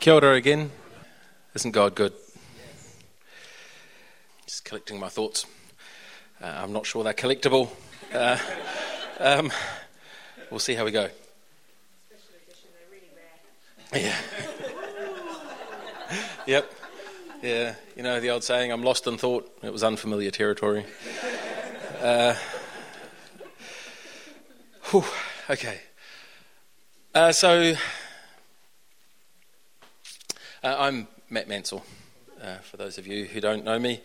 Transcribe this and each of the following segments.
Kia ora again. Isn't God good? Just collecting my thoughts. Uh, I'm not sure they're collectible. Uh, um, we'll see how we go. Special edition, they're really rare. yeah. yep. Yeah. You know the old saying, I'm lost in thought. It was unfamiliar territory. Uh, whew, okay. Uh, so, uh, I'm Matt Mansell, uh, for those of you who don't know me.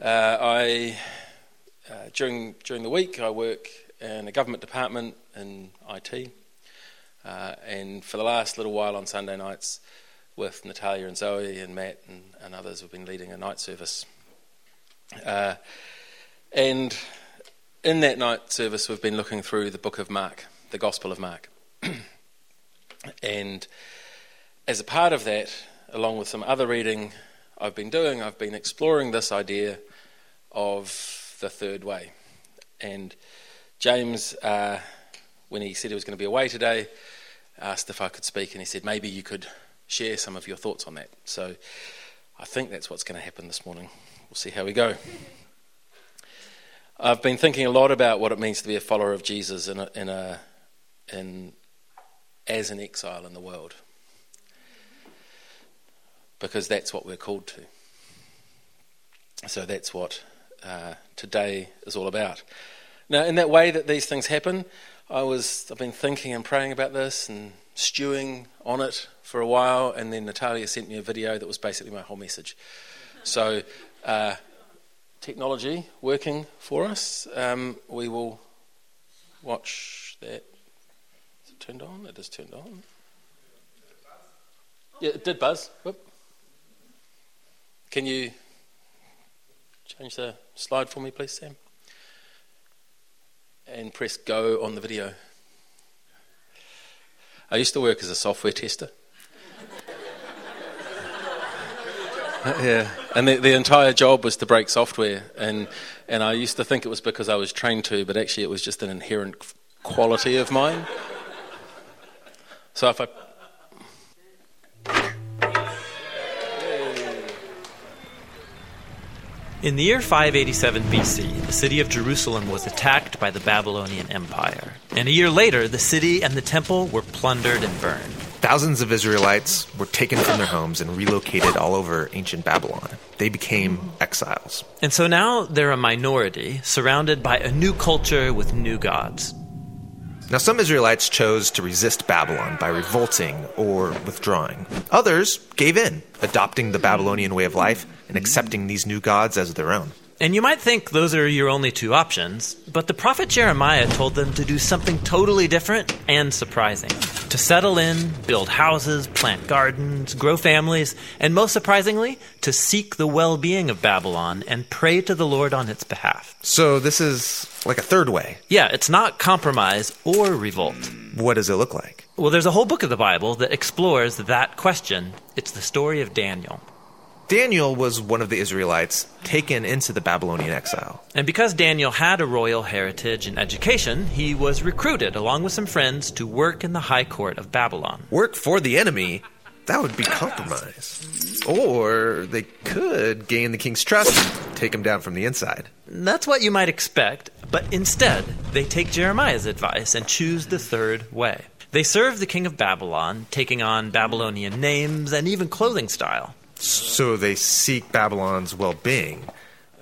Uh, I, uh, during, during the week, I work in a government department in IT. Uh, and for the last little while on Sunday nights, with Natalia and Zoe and Matt and, and others, we've been leading a night service. Uh, and in that night service, we've been looking through the book of Mark, the Gospel of Mark. and as a part of that, along with some other reading I've been doing, I've been exploring this idea of the third way. And James, uh, when he said he was going to be away today, asked if I could speak, and he said maybe you could share some of your thoughts on that. So I think that's what's going to happen this morning. We'll see how we go. I've been thinking a lot about what it means to be a follower of Jesus in a, in a, in, as an exile in the world, because that's what we're called to. So that's what uh, today is all about. Now, in that way that these things happen, I was I've been thinking and praying about this and stewing on it for a while, and then Natalia sent me a video that was basically my whole message. So, uh, technology working for us. Um, we will watch that. Is it turned on? It is turned on. Yeah, it did buzz. Whoop. Can you change the slide for me, please, Sam? and press go on the video. I used to work as a software tester. Uh, yeah, and the, the, entire job was to break software, and and I used to think it was because I was trained to, but actually it was just an inherent quality of mine. So if I In the year 587 BC, the city of Jerusalem was attacked by the Babylonian Empire. And a year later, the city and the temple were plundered and burned. Thousands of Israelites were taken from their homes and relocated all over ancient Babylon. They became exiles. And so now they're a minority, surrounded by a new culture with new gods. Now, some Israelites chose to resist Babylon by revolting or withdrawing. Others gave in, adopting the Babylonian way of life and accepting these new gods as their own. And you might think those are your only two options, but the prophet Jeremiah told them to do something totally different and surprising. To settle in, build houses, plant gardens, grow families, and most surprisingly, to seek the well being of Babylon and pray to the Lord on its behalf. So this is like a third way. Yeah, it's not compromise or revolt. What does it look like? Well, there's a whole book of the Bible that explores that question. It's the story of Daniel. Daniel was one of the Israelites taken into the Babylonian exile. And because Daniel had a royal heritage and education, he was recruited along with some friends to work in the high court of Babylon. Work for the enemy? That would be compromise. Or they could gain the king's trust and take him down from the inside. That's what you might expect, but instead, they take Jeremiah's advice and choose the third way. They serve the king of Babylon, taking on Babylonian names and even clothing style so they seek Babylon's well being.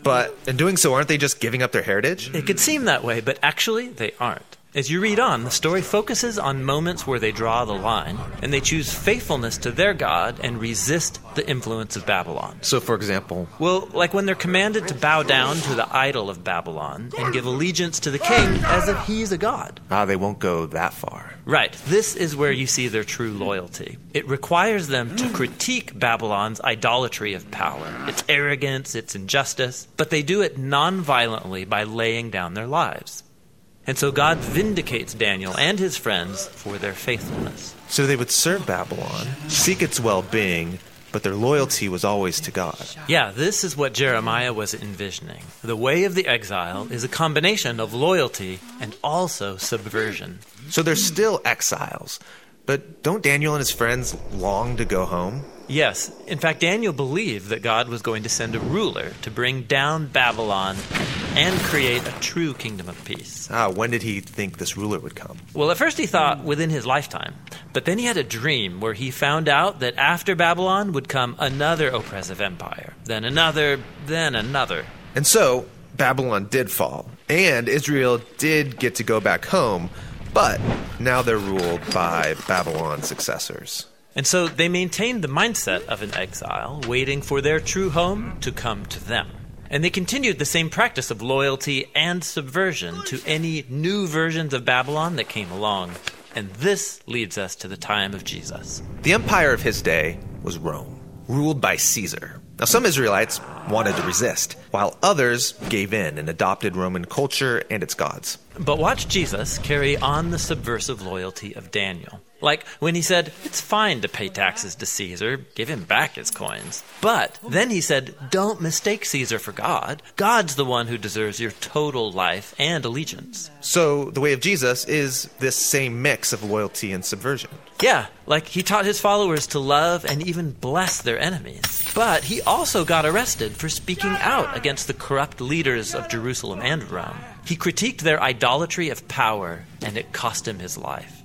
But in doing so, aren't they just giving up their heritage? It could seem that way, but actually, they aren't. As you read on, the story focuses on moments where they draw the line, and they choose faithfulness to their God and resist the influence of Babylon. So, for example? Well, like when they're commanded to bow down to the idol of Babylon and give allegiance to the king as if he's a god. Ah, they won't go that far. Right. This is where you see their true loyalty. It requires them to critique Babylon's idolatry of power, its arrogance, its injustice, but they do it non violently by laying down their lives. And so God vindicates Daniel and his friends for their faithfulness. So they would serve Babylon, seek its well being, but their loyalty was always to God. Yeah, this is what Jeremiah was envisioning. The way of the exile is a combination of loyalty and also subversion. So they're still exiles, But don't Daniel and his friends long to go home? Yes. In fact, Daniel believed that God was going to send a ruler to bring down Babylon and create a true kingdom of peace. Ah, when did he think this ruler would come? Well, at first he thought within his lifetime, but then he had a dream where he found out that after Babylon would come another oppressive empire, then another, then another. And so, Babylon did fall, and Israel did get to go back home, but now they're ruled by Babylon's successors. And so they maintained the mindset of an exile, waiting for their true home to come to them. And they continued the same practice of loyalty and subversion to any new versions of Babylon that came along. And this leads us to the time of Jesus. The empire of his day was Rome, ruled by Caesar. Now, some Israelites wanted to resist, while others gave in and adopted Roman culture and its gods. But watch Jesus carry on the subversive loyalty of Daniel. Like when he said, It's fine to pay taxes to Caesar, give him back his coins. But then he said, Don't mistake Caesar for God. God's the one who deserves your total life and allegiance. So, the way of Jesus is this same mix of loyalty and subversion. Yeah, like he taught his followers to love and even bless their enemies. But he also got arrested for speaking out against the corrupt leaders of Jerusalem and Rome. He critiqued their idolatry of power, and it cost him his life.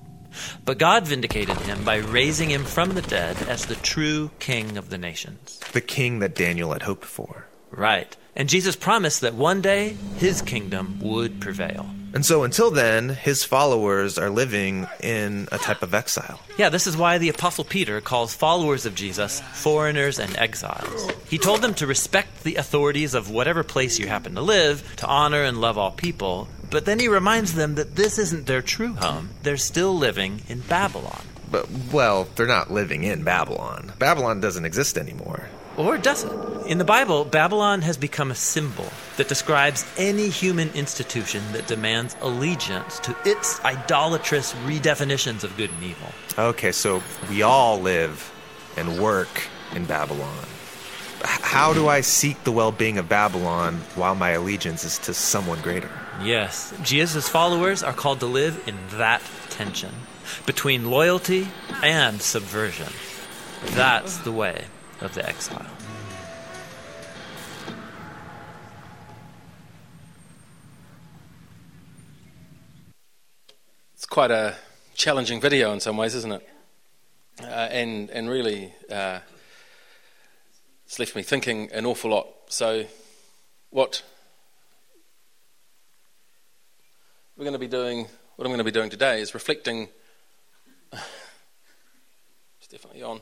But God vindicated him by raising him from the dead as the true king of the nations. The king that Daniel had hoped for. Right. And Jesus promised that one day his kingdom would prevail. And so until then, his followers are living in a type of exile. Yeah, this is why the Apostle Peter calls followers of Jesus foreigners and exiles. He told them to respect the authorities of whatever place you happen to live, to honor and love all people, but then he reminds them that this isn't their true home. They're still living in Babylon. But, well, they're not living in Babylon. Babylon doesn't exist anymore. Or does it? In the Bible, Babylon has become a symbol that describes any human institution that demands allegiance to its idolatrous redefinitions of good and evil. Okay, so we all live and work in Babylon. How do I seek the well being of Babylon while my allegiance is to someone greater? Yes, Jesus' followers are called to live in that tension between loyalty and subversion. That's the way of the exile. It's quite a challenging video in some ways, isn't it? Uh, and and really, uh, it's left me thinking an awful lot. So, what we're going to be doing, what I'm going to be doing today, is reflecting. it's definitely on.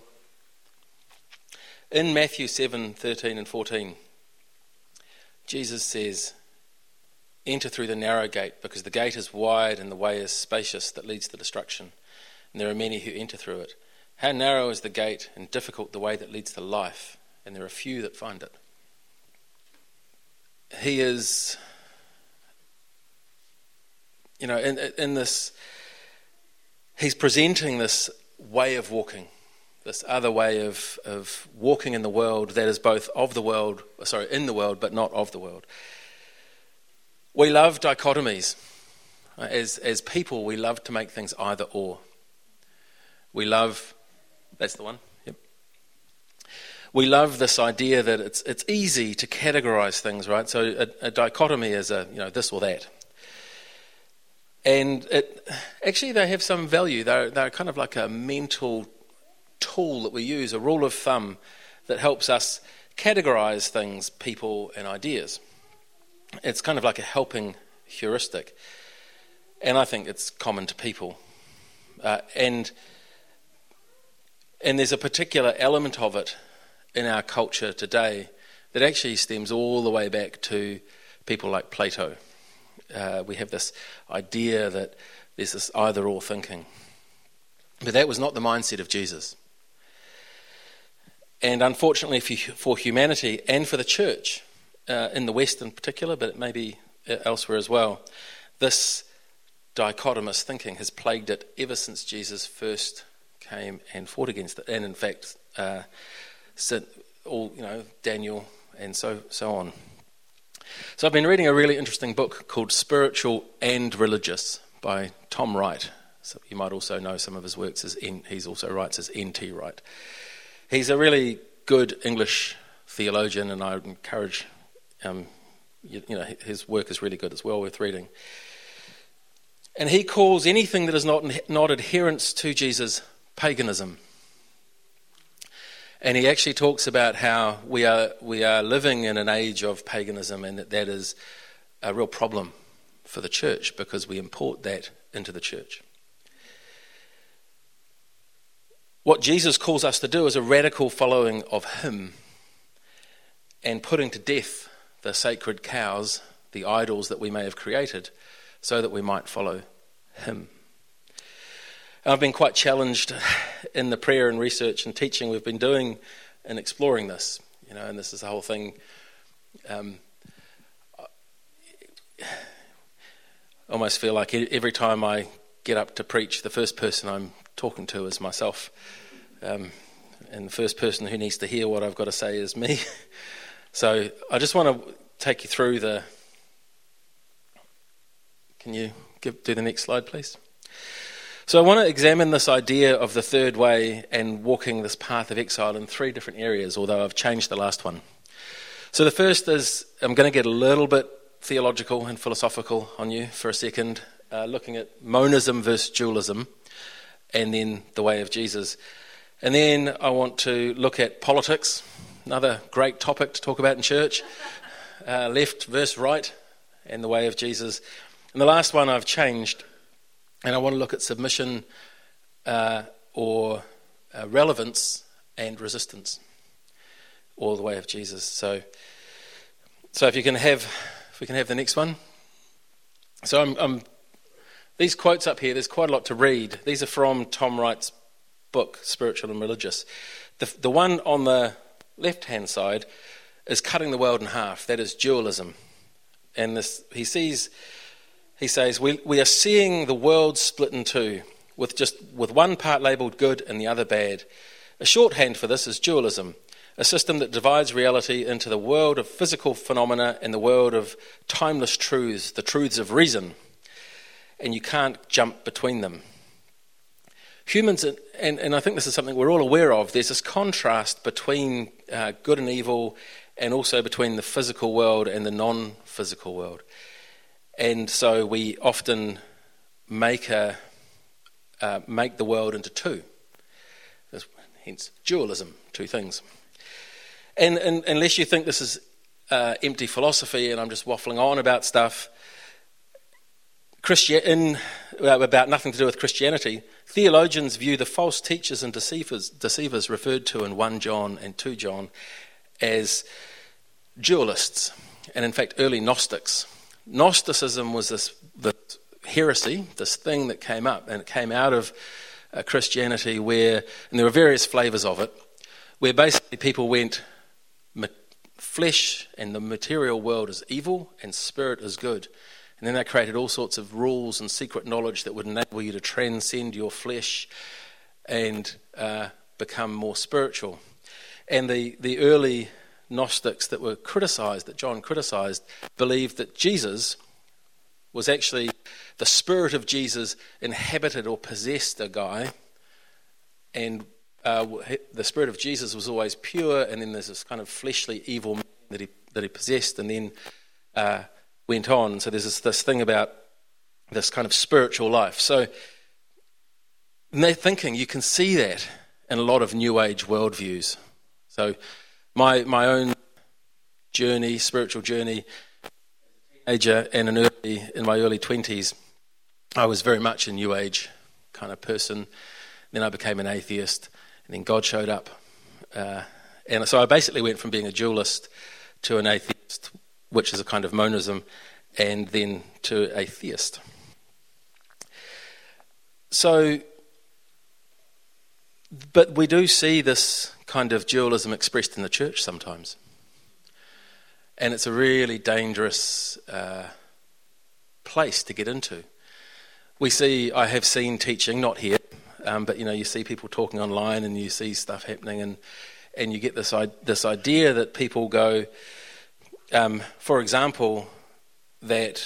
In Matthew 7 13 and 14, Jesus says, Enter through the narrow gate, because the gate is wide and the way is spacious that leads to destruction, and there are many who enter through it. How narrow is the gate and difficult the way that leads to life, and there are few that find it. He is, you know, in, in this, he's presenting this way of walking this other way of, of walking in the world that is both of the world, sorry, in the world, but not of the world. We love dichotomies. As, as people, we love to make things either or. We love, that's the one, yep. We love this idea that it's, it's easy to categorize things, right? So a, a dichotomy is a, you know, this or that. And it, actually, they have some value. They're, they're kind of like a mental tool that we use, a rule of thumb that helps us categorize things, people, and ideas. It's kind of like a helping heuristic. And I think it's common to people. Uh, and, and there's a particular element of it in our culture today that actually stems all the way back to people like Plato. Uh, we have this idea that there's this either or thinking. But that was not the mindset of Jesus. And unfortunately for humanity and for the church, uh, in the West in particular, but it may be uh, elsewhere as well, this dichotomous thinking has plagued it ever since Jesus first came and fought against it. And in fact, uh, all, you know, Daniel and so, so on. So I've been reading a really interesting book called Spiritual and Religious by Tom Wright. So you might also know some of his works as N, he's also writes as N.T. Wright. He's a really good English theologian, and I encourage, um, you, you know, his work is really good. It's well worth reading. And he calls anything that is not, not adherence to Jesus paganism. And he actually talks about how we are, we are living in an age of paganism and that that is a real problem for the church because we import that into the church. What Jesus calls us to do is a radical following of him and putting to death the sacred cows, the idols that we may have created, so that we might follow him. I've been quite challenged in the prayer and research and teaching we've been doing and exploring this, you know, and this is the whole thing. Um, I almost feel like every time I get up to preach, the first person I'm talking to is myself. Um, and the first person who needs to hear what I've got to say is me. so I just want to take you through the. Can you give, do the next slide, please? So I want to examine this idea of the third way and walking this path of exile in three different areas, although I've changed the last one. So the first is I'm going to get a little bit theological and philosophical on you for a second, uh, looking at monism versus dualism, and then the way of Jesus. And then I want to look at politics, another great topic to talk about in church, uh, left versus right, and the way of Jesus. And the last one I've changed and I want to look at submission uh, or uh, relevance and resistance, all the way of Jesus. So, so if you can have, if we can have the next one. So I'm, I'm, these quotes up here. There's quite a lot to read. These are from Tom Wright's book, Spiritual and Religious. The, the one on the left-hand side is cutting the world in half. That is dualism, and this he sees he says, we, we are seeing the world split in two, with just with one part labelled good and the other bad. A shorthand for this is dualism, a system that divides reality into the world of physical phenomena and the world of timeless truths, the truths of reason. And you can't jump between them. Humans, and, and I think this is something we're all aware of, there's this contrast between uh, good and evil, and also between the physical world and the non physical world. And so we often make, a, uh, make the world into two. Hence, dualism, two things. And, and unless you think this is uh, empty philosophy and I'm just waffling on about stuff, in, uh, about nothing to do with Christianity, theologians view the false teachers and deceivers, deceivers referred to in 1 John and 2 John as dualists, and in fact, early Gnostics. Gnosticism was this, this heresy, this thing that came up, and it came out of uh, Christianity where, and there were various flavors of it, where basically people went, flesh and the material world is evil and spirit is good. And then they created all sorts of rules and secret knowledge that would enable you to transcend your flesh and uh, become more spiritual. And the, the early Gnostics that were criticized, that John criticized, believed that Jesus was actually the spirit of Jesus inhabited or possessed a guy, and uh, the spirit of Jesus was always pure, and then there's this kind of fleshly evil that he that he possessed, and then uh, went on. So there's this, this thing about this kind of spiritual life. So in their thinking, you can see that in a lot of New Age worldviews. So my, my own journey, spiritual journey, teenager and in, early, in my early 20s, I was very much a New Age kind of person. Then I became an atheist, and then God showed up. Uh, and so I basically went from being a dualist to an atheist, which is a kind of monism, and then to a theist. So, but we do see this kind of dualism expressed in the church sometimes. And it's a really dangerous uh, place to get into. We see, I have seen teaching, not here, um, but you know, you see people talking online and you see stuff happening, and, and you get this, this idea that people go, um, for example, that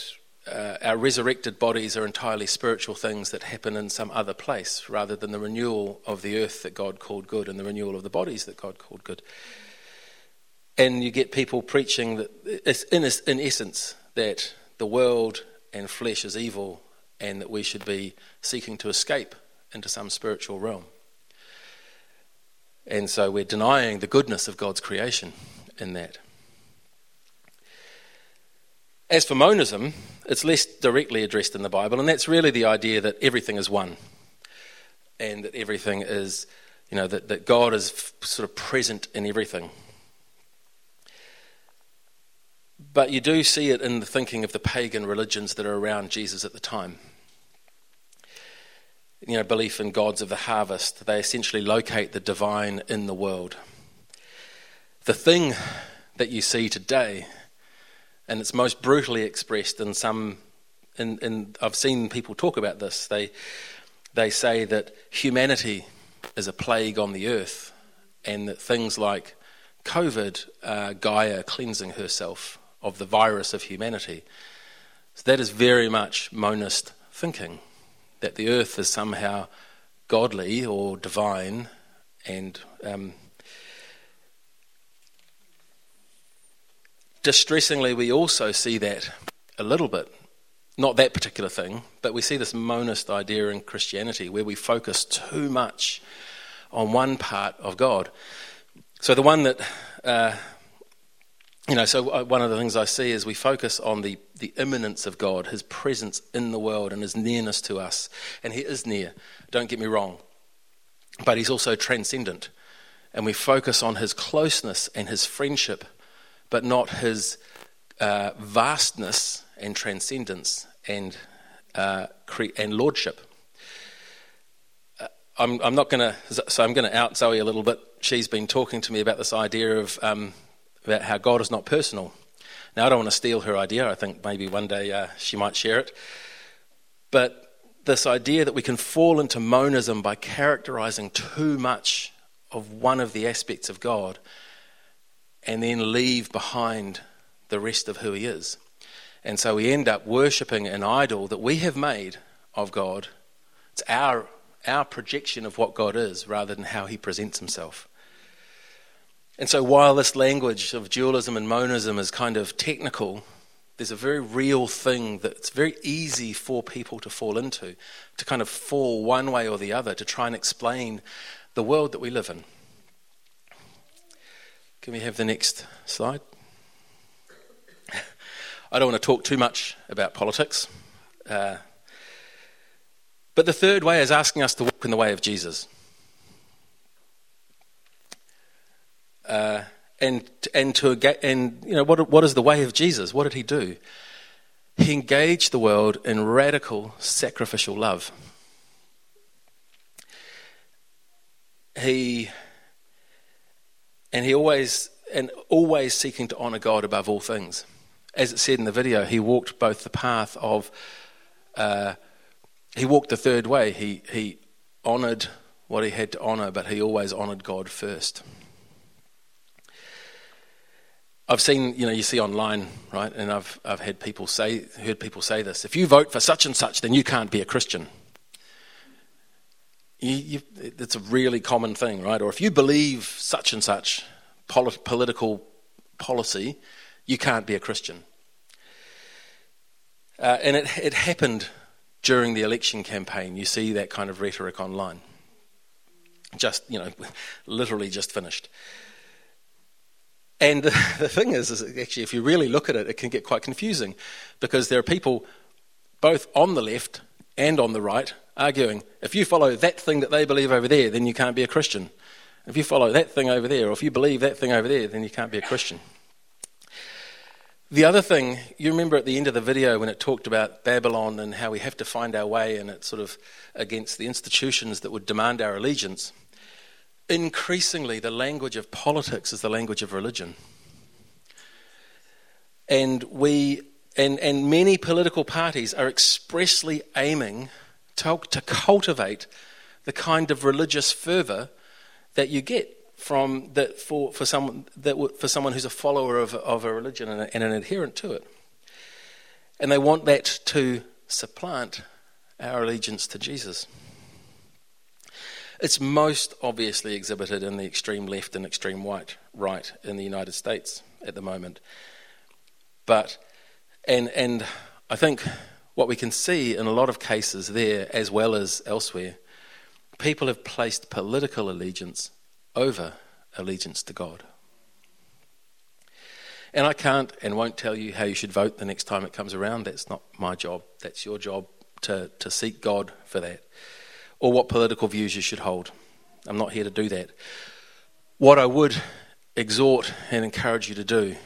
uh, our resurrected bodies are entirely spiritual things that happen in some other place rather than the renewal of the earth that God called good and the renewal of the bodies that God called good. And you get people preaching that, in, in essence, that the world and flesh is evil and that we should be seeking to escape into some spiritual realm. And so we're denying the goodness of God's creation in that. As for monism, it's less directly addressed in the Bible, and that's really the idea that everything is one and that everything is, you know, that, that God is f- sort of present in everything. But you do see it in the thinking of the pagan religions that are around Jesus at the time. You know, belief in gods of the harvest, they essentially locate the divine in the world. The thing that you see today and it's most brutally expressed in some. In, in, I've seen people talk about this. They they say that humanity is a plague on the earth, and that things like COVID, uh, Gaia cleansing herself of the virus of humanity. So that is very much monist thinking, that the earth is somehow godly or divine and um, distressingly, we also see that a little bit. Not that particular thing, but we see this monist idea in Christianity where we focus too much on one part of God. So, the one that, uh, you know, so uh, one of the things I see is we focus on the, the immanence of God, his presence in the world and his nearness to us. And he is near, don't get me wrong, but he's also transcendent. And we focus on his closeness and his friendship but not his uh, vastness and transcendence and, uh, cre- and lordship. Uh, I'm, I'm, not going to, so I'm going to out Zoe a little bit. She's been talking to me about this idea of um, about how God is not personal. Now, I don't want to steal her idea. I think maybe one day uh, she might share it. But this idea that we can fall into monism by characterizing too much of one of the aspects of God and then leave behind the rest of who he is. And so we end up worshipping an idol that we have made of God. It's our, our projection of what God is rather than how he presents himself. And so while this language of dualism and monism is kind of technical, there's a very real thing that's very easy for people to fall into, to kind of fall one way or the other to try and explain the world that we live in. Can we have the next slide? I don't want to talk too much about politics. Uh, but the third way is asking us to walk in the way of Jesus. Uh, and and to and you know what what is the way of Jesus? What did he do? He engaged the world in radical sacrificial love. He and he always and always seeking to honor God above all things. As it said in the video, he walked both the path of uh, he walked the third way. He he honored what he had to honor, but he always honored God first. I've seen, you know, you see online, right? And I've I've had people say, heard people say this: if you vote for such and such, then you can't be a Christian. You, you, it's a really common thing, right? Or if you believe such and such polit- political policy, you can't be a Christian. Uh, and it, it happened during the election campaign. You see that kind of rhetoric online. Just, you know, literally just finished. And the, the thing is, is actually, if you really look at it, it can get quite confusing because there are people both on the left and on the right arguing if you follow that thing that they believe over there, then you can't be a Christian. If you follow that thing over there, or if you believe that thing over there, then you can't be a Christian. The other thing, you remember at the end of the video when it talked about Babylon and how we have to find our way and it's sort of against the institutions that would demand our allegiance. Increasingly, the language of politics is the language of religion. And we and, and many political parties are expressly aiming to, to cultivate the kind of religious fervor that you get from that for, for someone that for someone who's a follower of, of a religion and, and an adherent to it. And they want that to supplant our allegiance to Jesus. It's most obviously exhibited in the extreme left and extreme right, right in the United States at the moment. But, and, and I think what we can see in a lot of cases there, as well as elsewhere, people have placed political allegiance over allegiance to God. And I can't and won't tell you how you should vote the next time it comes around. That's not my job. That's your job to, to seek God for that. Or what political views you should hold. I'm not here to do that. What I would exhort and encourage you to do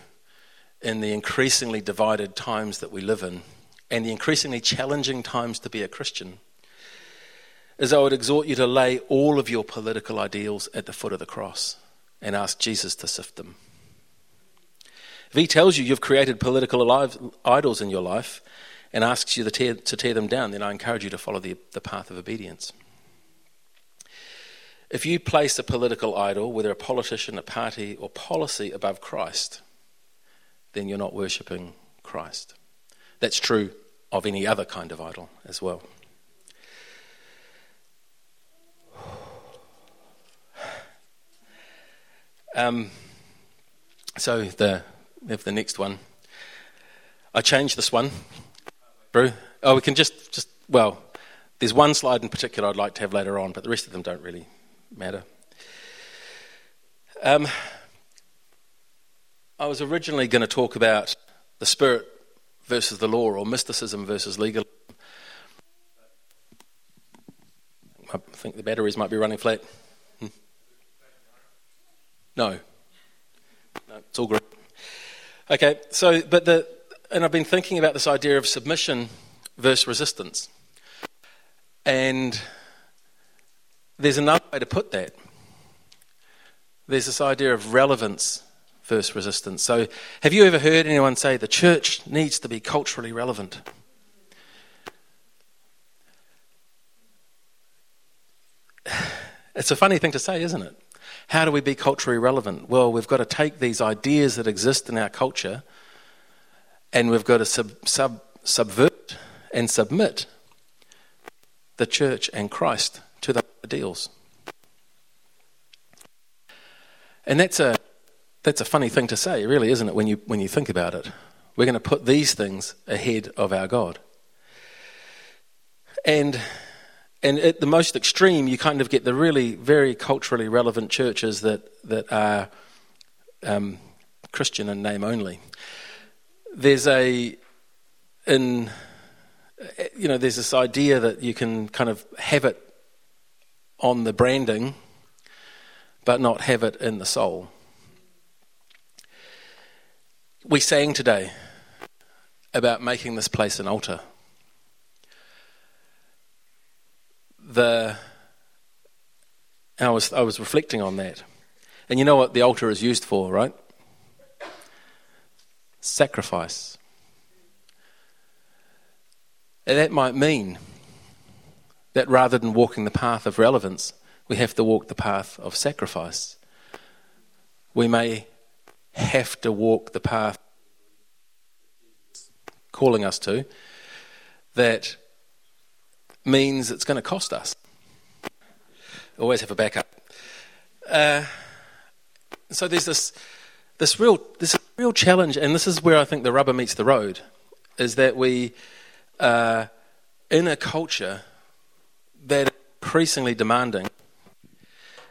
in the increasingly divided times that we live in and the increasingly challenging times to be a Christian is I would exhort you to lay all of your political ideals at the foot of the cross and ask Jesus to sift them. If he tells you you've created political idols in your life and asks you to tear, to tear them down, then I encourage you to follow the, the path of obedience. If you place a political idol, whether a politician, a party, or policy, above Christ, then you're not worshipping Christ. That's true of any other kind of idol as well. Um, so the we have the next one. I changed this one. Brew. Oh, we can just, just, well, there's one slide in particular I'd like to have later on, but the rest of them don't really matter. Um, I was originally going to talk about the spirit versus the law, or mysticism versus legalism. I think the batteries might be running flat. Hmm. No. No, it's all great. Okay, so, but the, and I've been thinking about this idea of submission versus resistance. And there's another way to put that. There's this idea of relevance versus resistance. So, have you ever heard anyone say the church needs to be culturally relevant? It's a funny thing to say, isn't it? How do we be culturally relevant? Well, we've got to take these ideas that exist in our culture and we've got to sub, sub, subvert and submit the church and Christ to the ideals. And that's a, that's a funny thing to say, really, isn't it, when you, when you think about it? We're going to put these things ahead of our God. And and at the most extreme, you kind of get the really very culturally relevant churches that that are um, Christian in name only. There's a in you know there's this idea that you can kind of have it on the branding, but not have it in the soul. We sang today about making this place an altar. the I was I was reflecting on that. And you know what the altar is used for, right? Sacrifice. And that might mean that rather than walking the path of relevance, we have to walk the path of sacrifice. We may have to walk the path calling us to that means it's going to cost us. Always have a backup. Uh, so there's this this real this real challenge, and this is where I think the rubber meets the road, is that we are uh, in a culture that is increasingly demanding,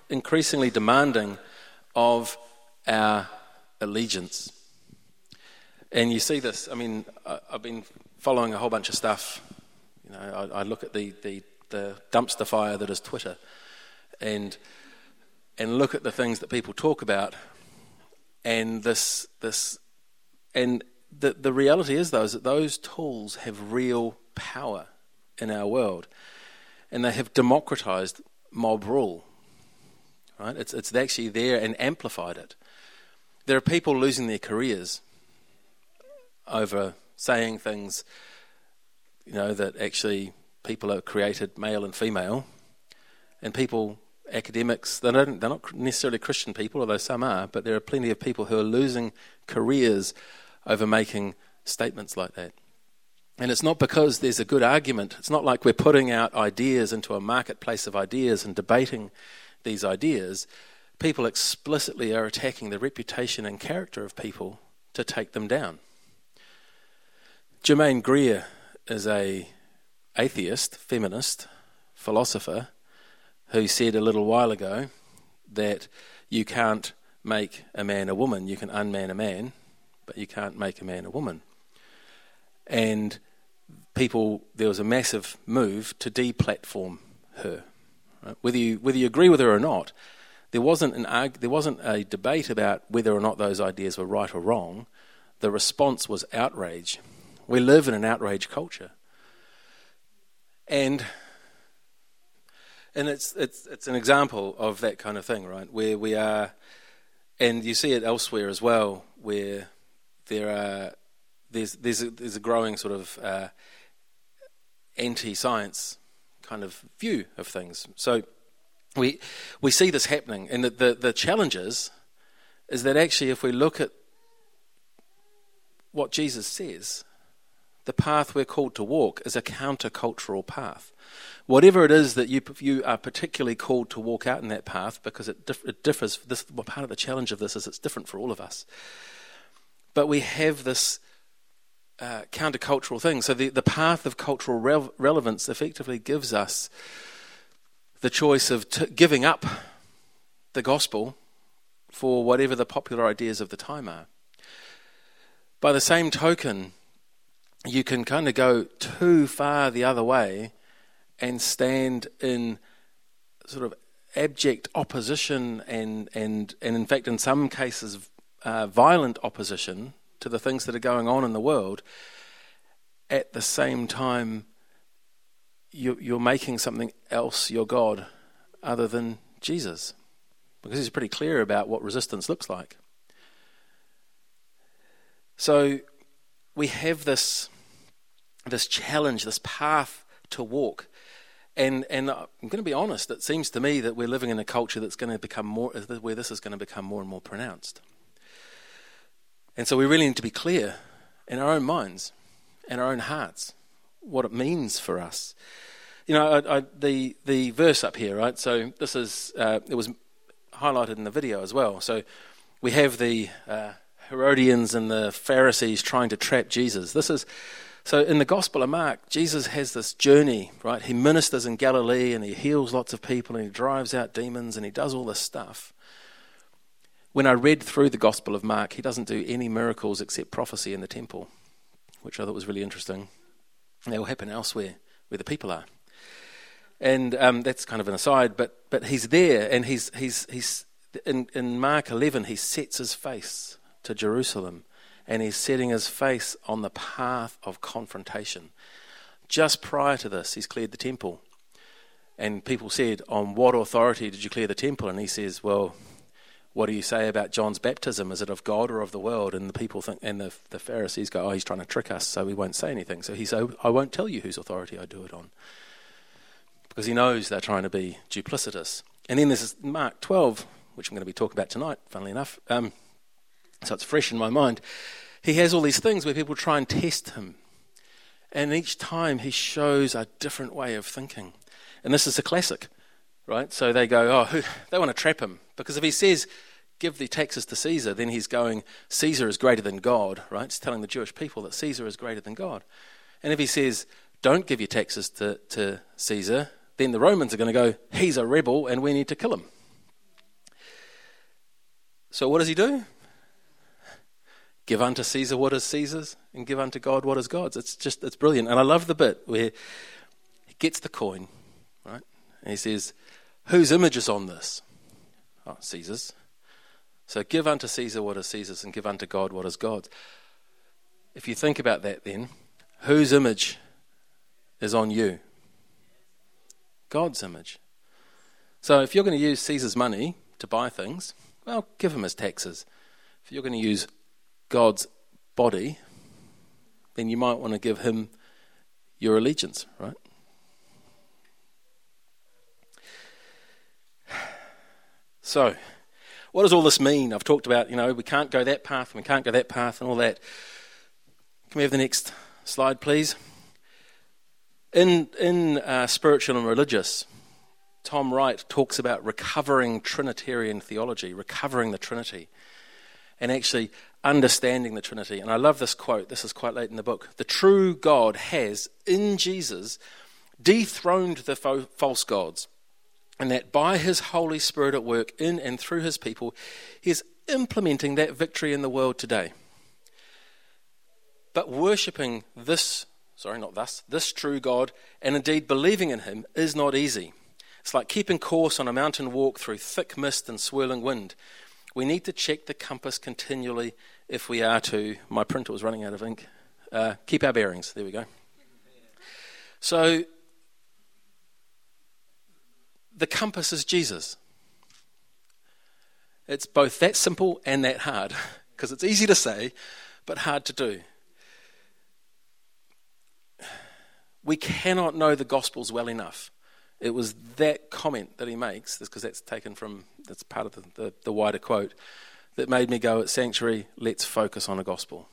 increasingly demanding of our allegiance. And you see this. I mean, I've been following a whole bunch of stuff you know, I, I look at the, the, the dumpster fire that is Twitter and, and look at the things that people talk about and this, this and the, the reality is, though, is that those tools have real power in our world and they have democratized mob rule. Right? It's, it's actually there and amplified it. There are people losing their careers over saying things you know, that actually people are created male and female, and people, academics, they don't, they're not necessarily Christian people, although some are, but there are plenty of people who are losing careers over making statements like that. And it's not because there's a good argument. It's not like we're putting out ideas into a marketplace of ideas and debating these ideas. People explicitly are attacking the reputation and character of people to take them down. Germaine Greer is a atheist, feminist, philosopher who said a little while ago that you can't make a man a woman. You can unman a man, but you can't make a man a woman. And people, there was a massive move to deplatform her. Right? Whether you whether you agree with her or not, there wasn't an there wasn't a debate about whether or not those ideas were right or wrong. The response was outrage. We live in an outrage culture, and and it's it's it's an example of that kind of thing, right? Where we are, and you see it elsewhere as well, where there are there's there's a, there's a growing sort of uh, anti-science kind of view of things. So we we see this happening, and the, the, the challenge is, is that actually if we look at what Jesus says, the path we're called to walk is a countercultural path. Whatever it is that you, you are particularly called to walk out in that path, because it, dif- it differs. This well, part of the challenge of this is it's different for all of us. But we have this uh, countercultural thing. So the, the path of cultural re- relevance effectively gives us the choice of t- giving up the gospel for whatever the popular ideas of the time are. By the same token, you can kind of go too far the other way and stand in sort of abject opposition and, and, and in fact, in some cases, uh, violent opposition to the things that are going on in the world, at the same time, you're making something else your God other than Jesus. Because he's pretty clear about what resistance looks like. So we have this, this challenge, this path to walk. And, and I'm going to be honest, it seems to me that we're living in a culture that's going to become more, where this is going to become more and more pronounced. And so we really need to be clear in our own minds and our own hearts what it means for us. You know, I, I, the the verse up here, right? So this is uh, it was highlighted in the video as well. So we have the uh, Herodians and the Pharisees trying to trap Jesus. This is so in the Gospel of Mark, Jesus has this journey, right? He ministers in Galilee and he heals lots of people and he drives out demons and he does all this stuff when I read through the Gospel of Mark, he doesn't do any miracles except prophecy in the temple, which I thought was really interesting. They will happen elsewhere where the people are. And um, that's kind of an aside, but, but he's there, and he's, he's, he's in, in Mark 11, he sets his face to Jerusalem, and he's setting his face on the path of confrontation. Just prior to this, he's cleared the temple. And people said, On what authority did you clear the temple? And he says, Well, what do you say about John's baptism? Is it of God or of the world? And the people think, and the, the Pharisees go, oh, he's trying to trick us, so we won't say anything. So he says, I won't tell you whose authority I do it on. Because he knows they're trying to be duplicitous. And then there's Mark 12, which I'm going to be talking about tonight, funnily enough. Um, so it's fresh in my mind. He has all these things where people try and test him. And each time he shows a different way of thinking. And this is a classic, right? So they go, oh, they want to trap him. Because if he says, give the taxes to Caesar, then he's going, Caesar is greater than God, right? He's telling the Jewish people that Caesar is greater than God. And if he says, don't give your taxes to, to Caesar, then the Romans are going to go, he's a rebel and we need to kill him. So what does he do? Give unto Caesar what is Caesar's and give unto God what is God's. It's just, it's brilliant. And I love the bit where he gets the coin, right? And he says, whose image is on this? Oh, Caesar's. So give unto Caesar what is Caesar's and give unto God what is God's. If you think about that, then, whose image is on you? God's image. So if you're going to use Caesar's money to buy things, well, give him his taxes. If you're going to use God's body, then you might want to give him your allegiance, right? So, what does all this mean? I've talked about, you know, we can't go that path, we can't go that path, and all that. Can we have the next slide, please? In, in uh, Spiritual and Religious, Tom Wright talks about recovering Trinitarian theology, recovering the Trinity, and actually understanding the Trinity. And I love this quote. This is quite late in the book. The true God has, in Jesus, dethroned the fo- false gods, and that by his Holy Spirit at work in and through his people, he is implementing that victory in the world today. But worshipping this, sorry, not thus, this true God, and indeed believing in him is not easy. It's like keeping course on a mountain walk through thick mist and swirling wind. We need to check the compass continually if we are to, my printer was running out of ink, uh, keep our bearings. There we go. So, the compass is Jesus. It's both that simple and that hard, because it's easy to say, but hard to do. We cannot know the Gospels well enough. It was that comment that he makes, because that's taken from, that's part of the, the, the wider quote, that made me go at Sanctuary, let's focus on a Gospel.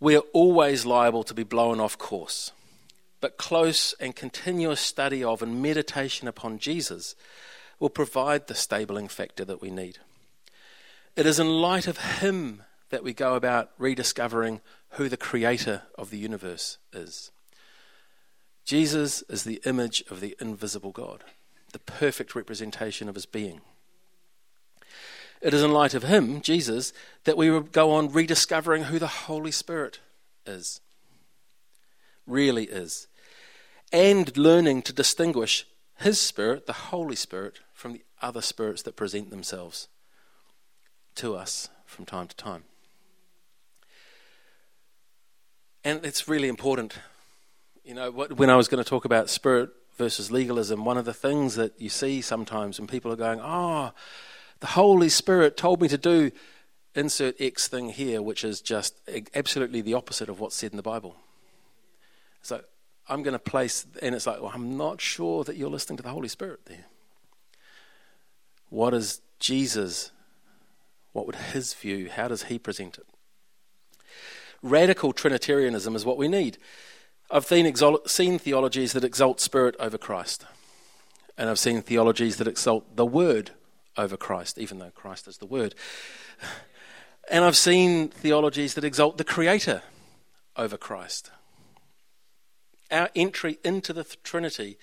We are always liable to be blown off course, but close and continuous study of and meditation upon Jesus will provide the stabling factor that we need. It is in light of Him that we go about rediscovering who the Creator of the universe is. Jesus is the image of the invisible God, the perfect representation of His being. It is in light of Him, Jesus, that we will go on rediscovering who the Holy Spirit is, really is, and learning to distinguish His Spirit, the Holy Spirit, from the other spirits that present themselves to us from time to time. And it's really important. You know, when I was going to talk about spirit versus legalism, one of the things that you see sometimes when people are going, oh, the Holy Spirit told me to do insert X thing here, which is just absolutely the opposite of what's said in the Bible. So I'm going to place, and it's like, well, I'm not sure that you're listening to the Holy Spirit there. What is Jesus? What would his view? How does he present it? Radical Trinitarianism is what we need. I've seen, exalt, seen theologies that exalt Spirit over Christ, and I've seen theologies that exalt the Word over Christ, even though Christ is the Word. And I've seen theologies that exalt the Creator over Christ. Our entry into the Trinity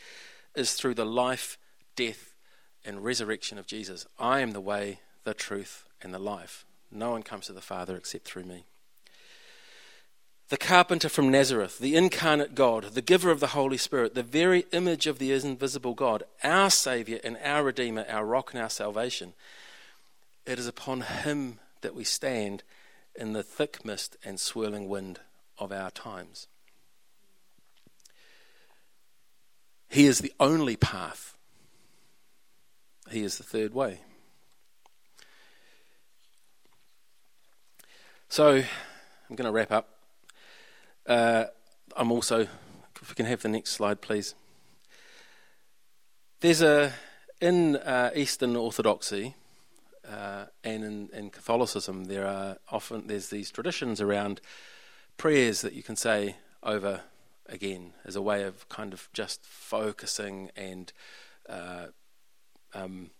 is through the life, death, and resurrection of Jesus. I am the way, the truth, and the life. No one comes to the Father except through me. The carpenter from Nazareth, the incarnate God, the giver of the Holy Spirit, the very image of the invisible God, our Saviour and our Redeemer, our rock and our salvation. It is upon him that we stand in the thick mist and swirling wind of our times. He is the only path he is the third way. So I'm going to wrap up. Uh, I'm also, if we can have the next slide, please. There's a, in uh, Eastern Orthodoxy uh, and in, in, Catholicism, there are often, there's these traditions around prayers that you can say over again as a way of kind of just focusing and uh, um,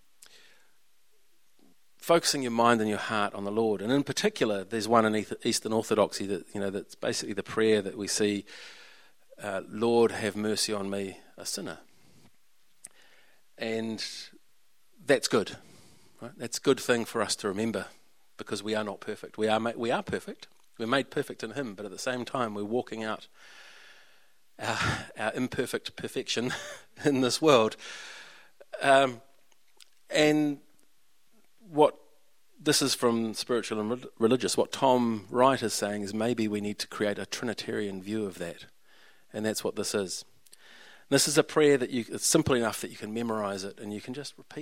focusing your mind and your heart on the Lord. And in particular, there's one in Eastern Orthodoxy that you know that's basically the prayer that we see: uh, "Lord, have mercy on me, a sinner." And that's good. Right? That's a good thing for us to remember because we are not perfect. We are ma- we are perfect. We're made perfect in Him, but at the same time, we're walking out our, our imperfect perfection in this world. Um, and what this is from spiritual and religious. What Tom Wright is saying is maybe we need to create a Trinitarian view of that, and that's what this is. This is a prayer that you, it's simple enough that you can memorize it and you can just repeat.